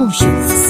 Sunset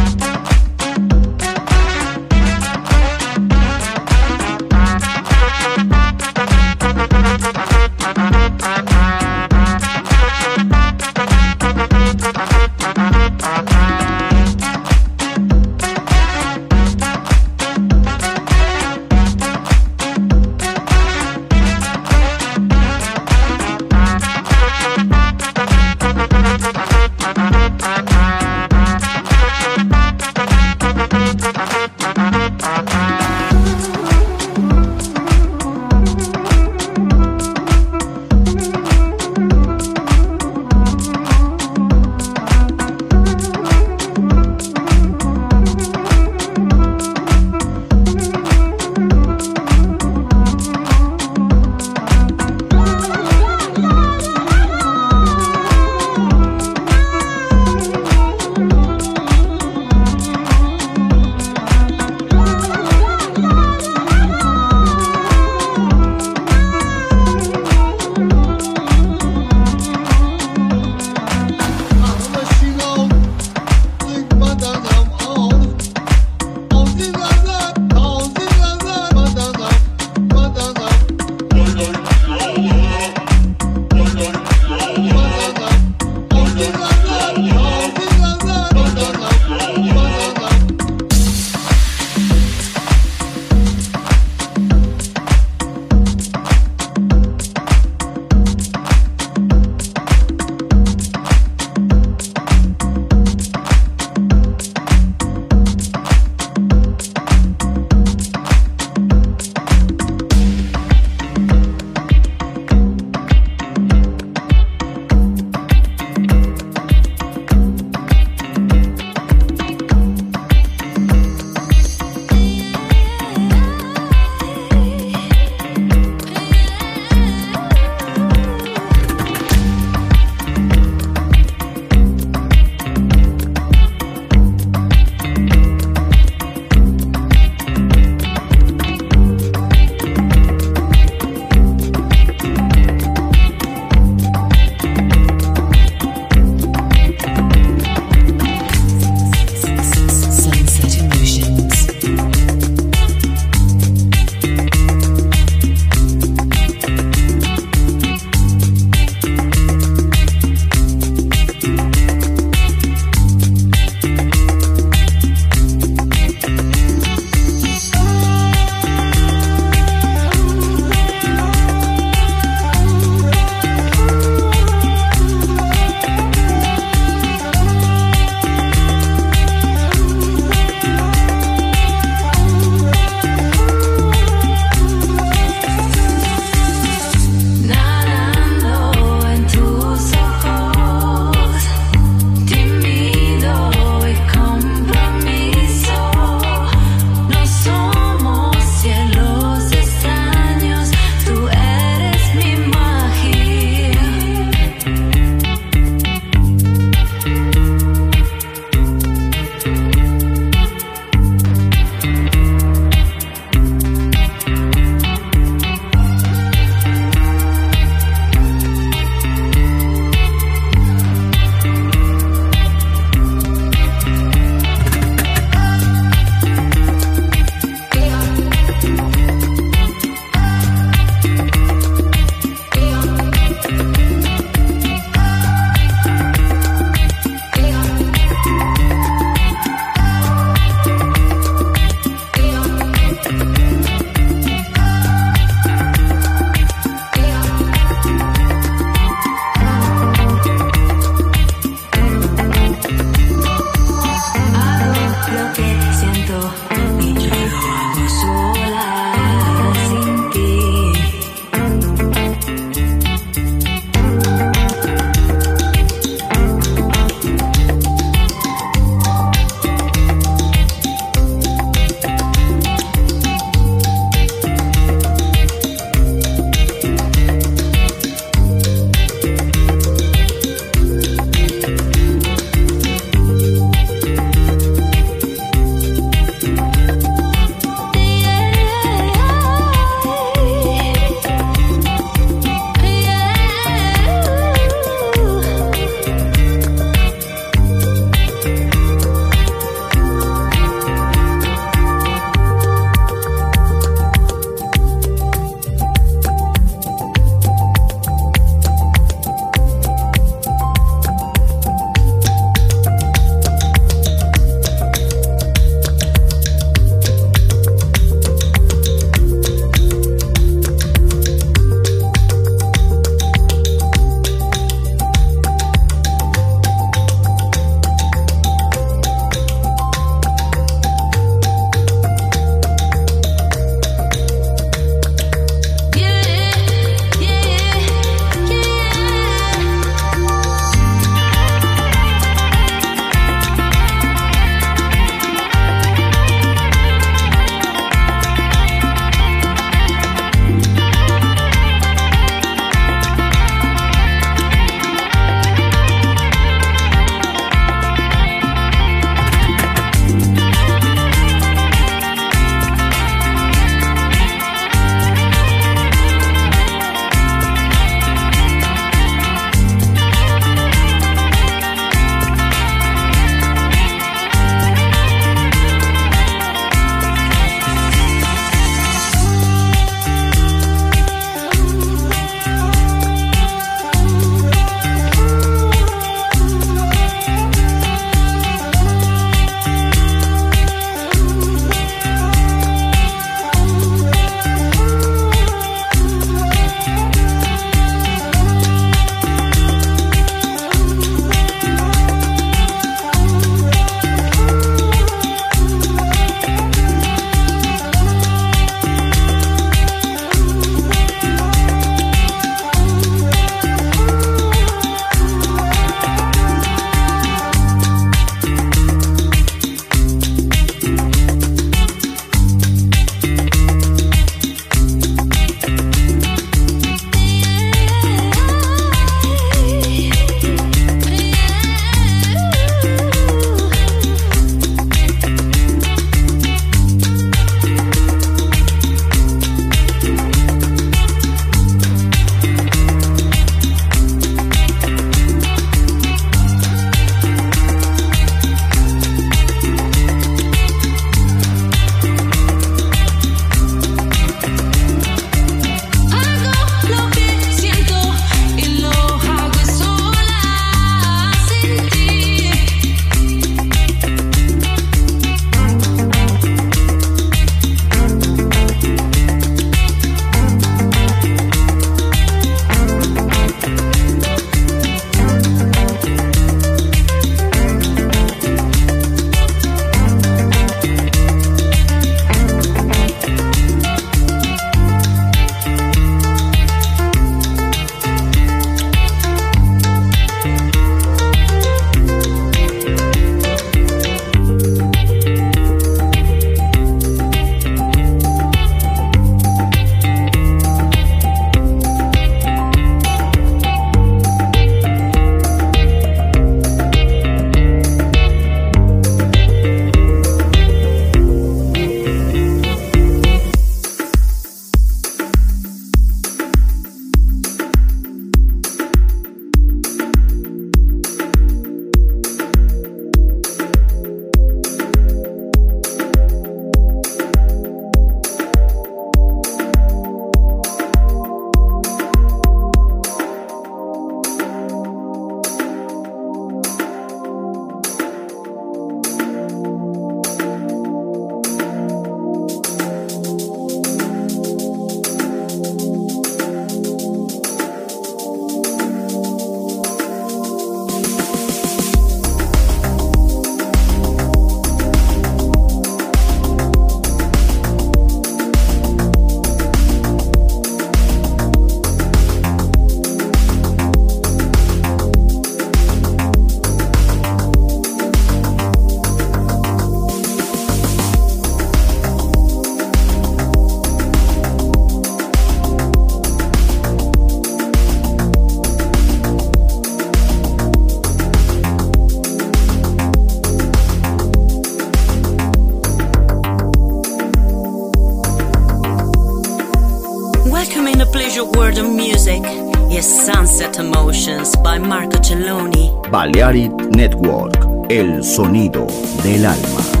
Pleasure word of music is Sunset Emotions by Marco Celloni. Balearic Network, el sonido del alma.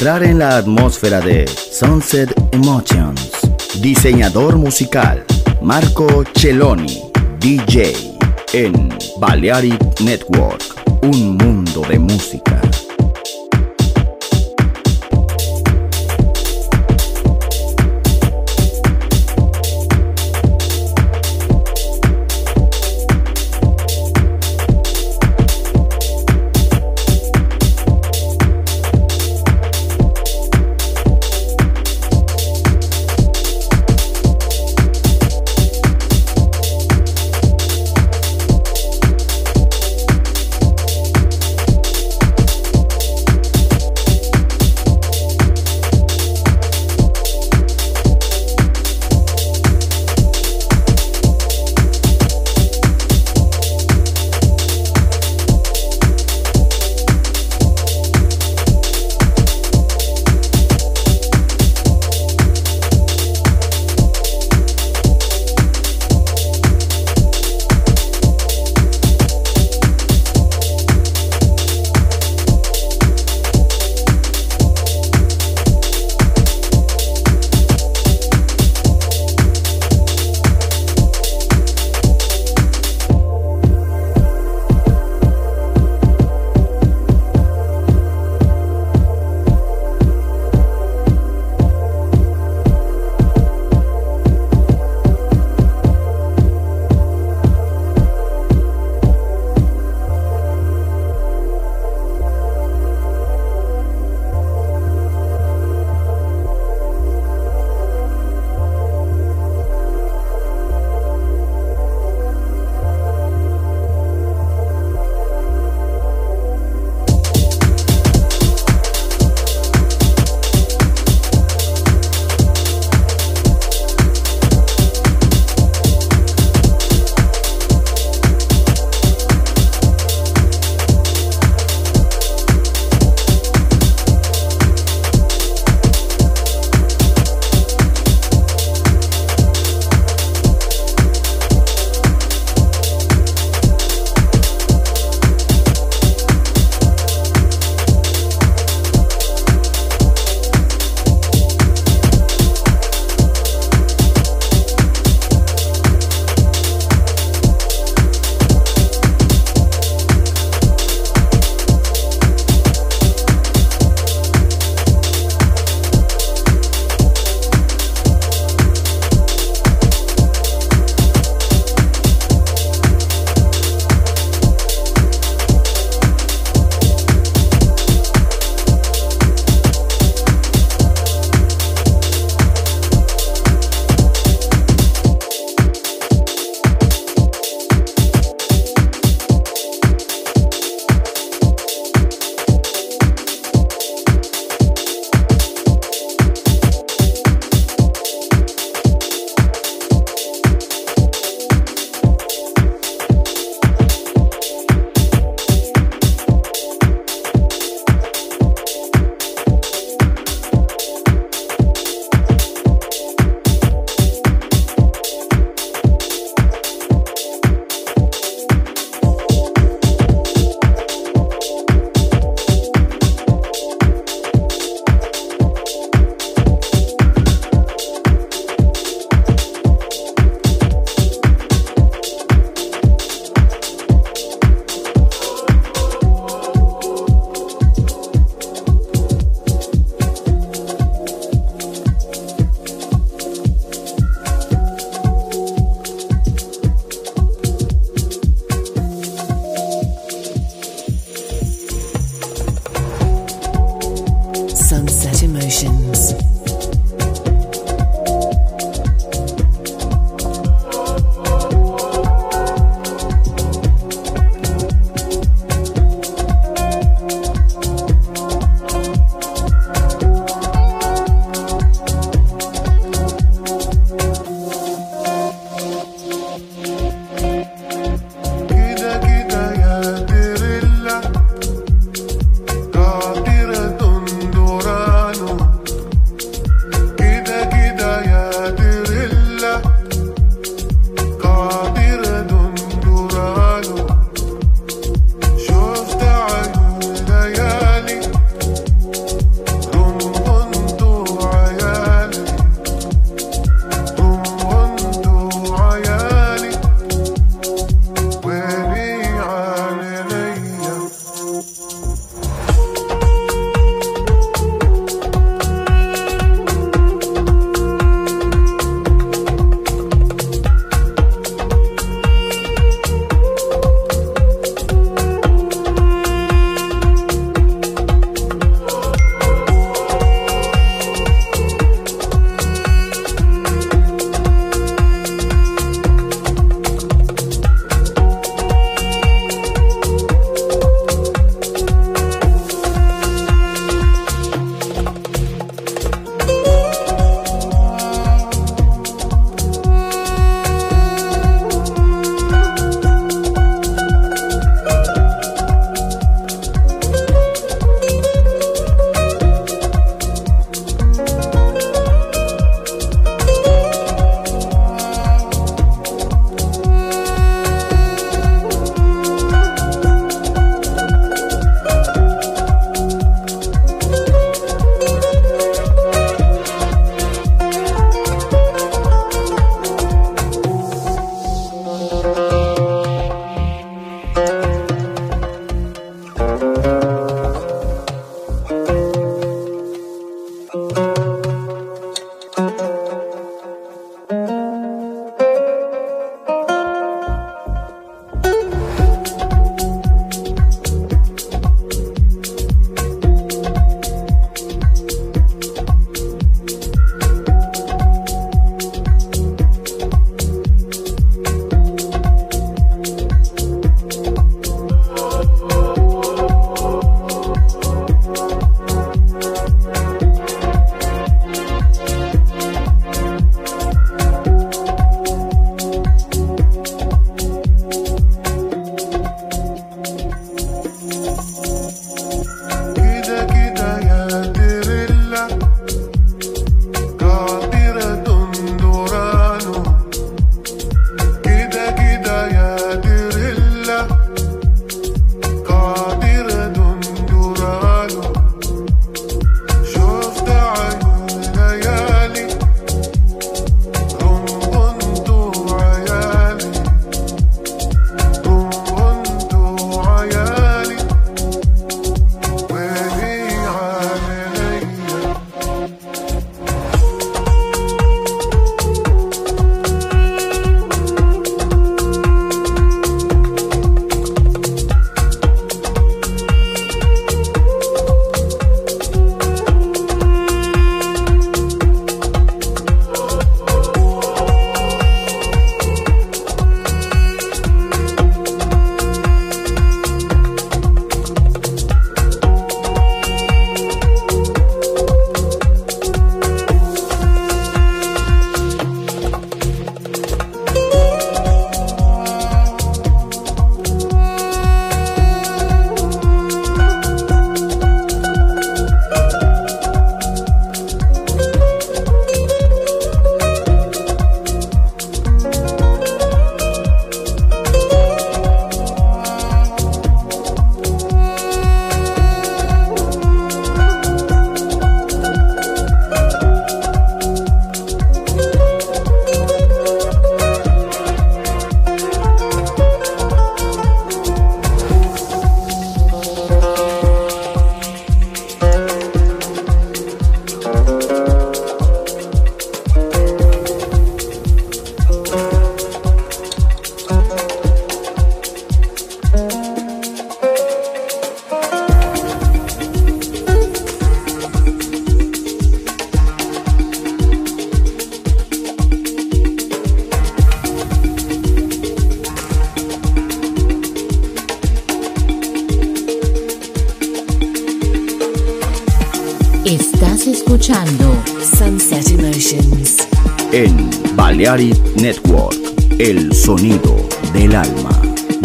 Entrar en la atmósfera de Sunset Emotions. Diseñador musical Marco Celloni, DJ en Balearic Network, un mundo de música.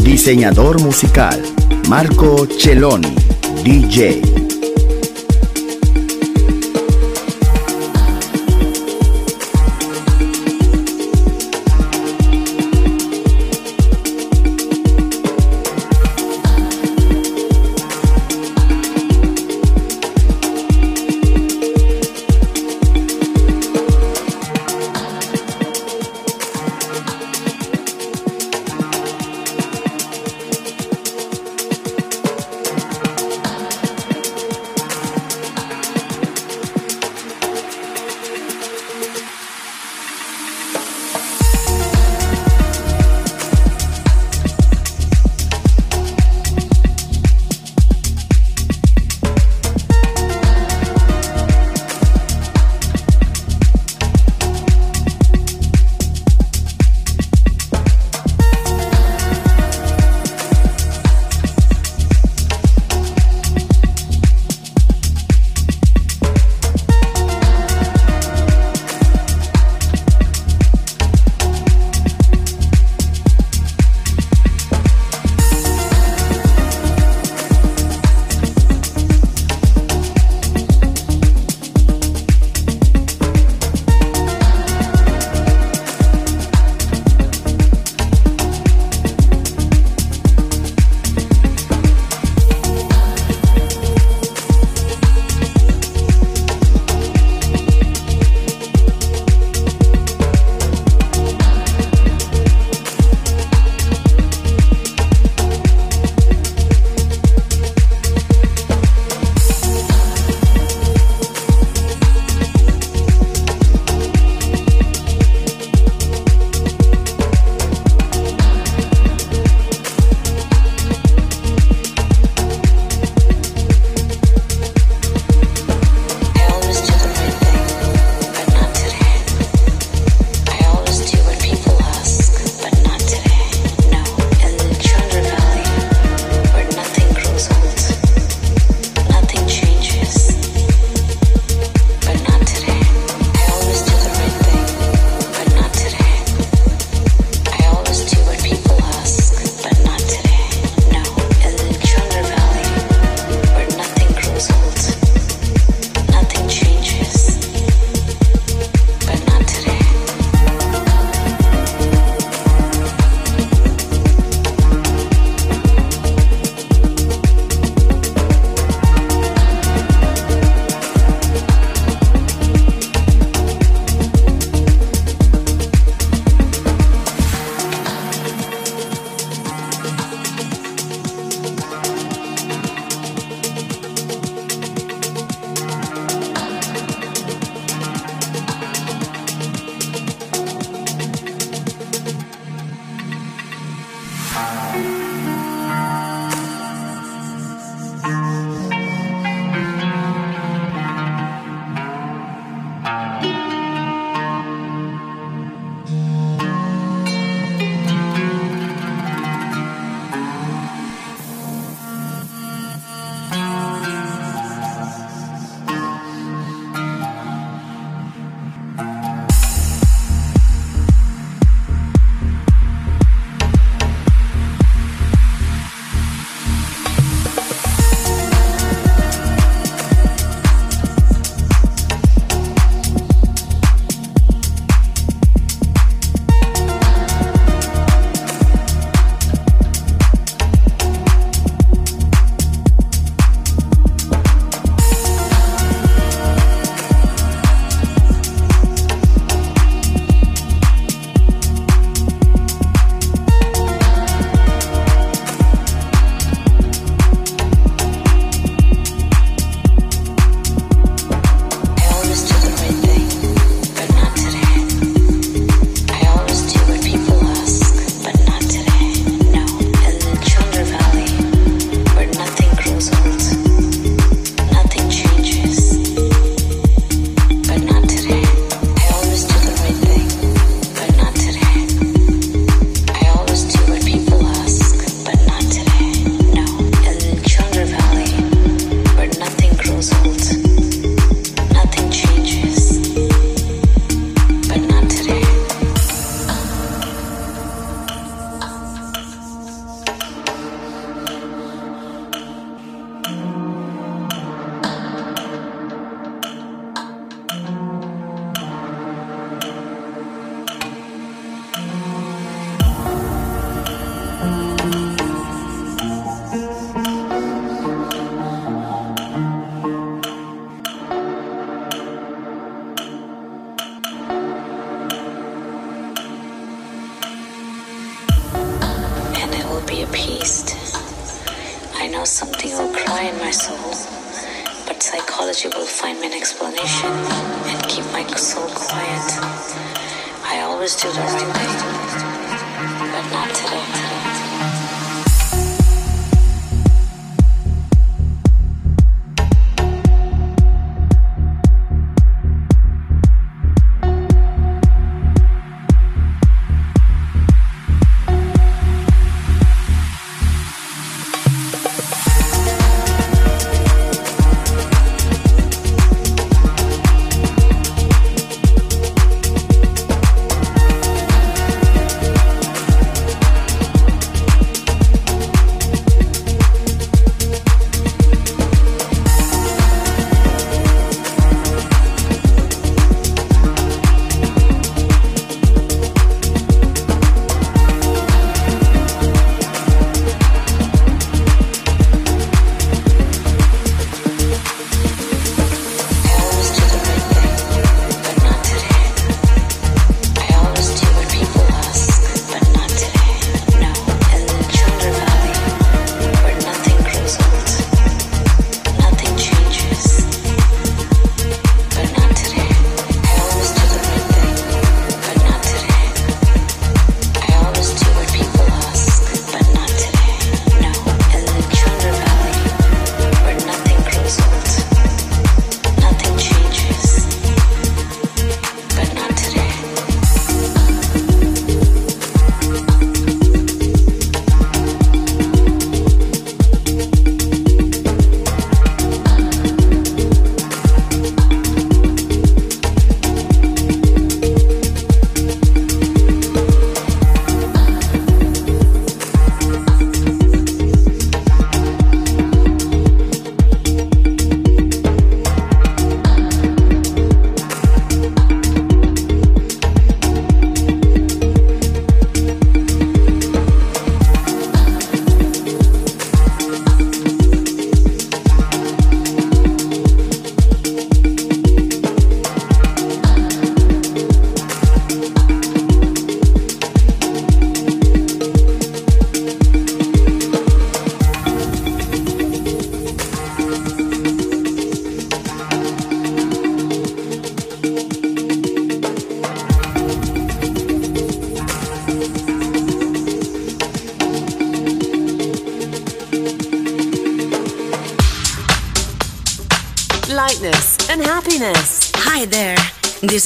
Diseñador musical, Marco Celloni, DJ.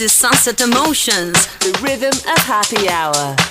Is Sunset Emotions, the rhythm of happy hour.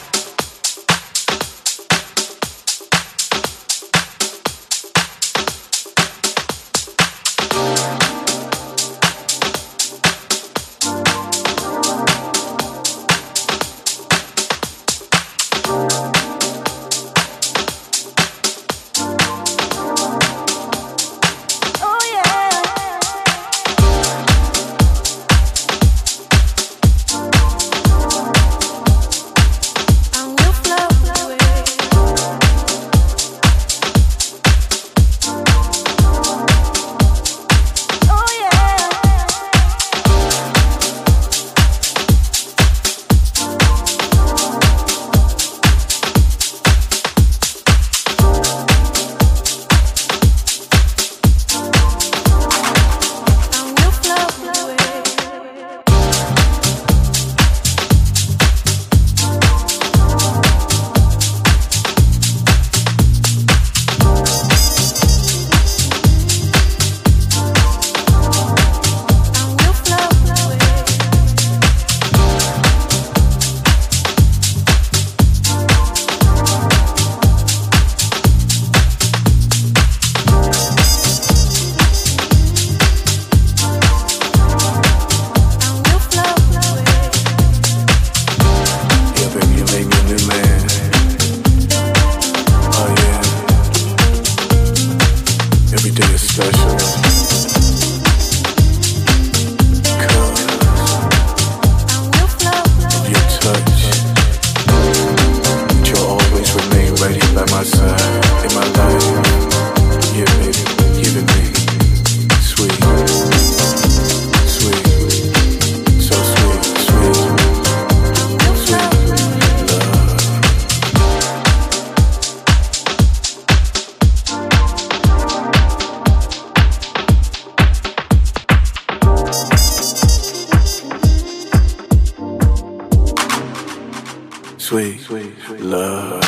love.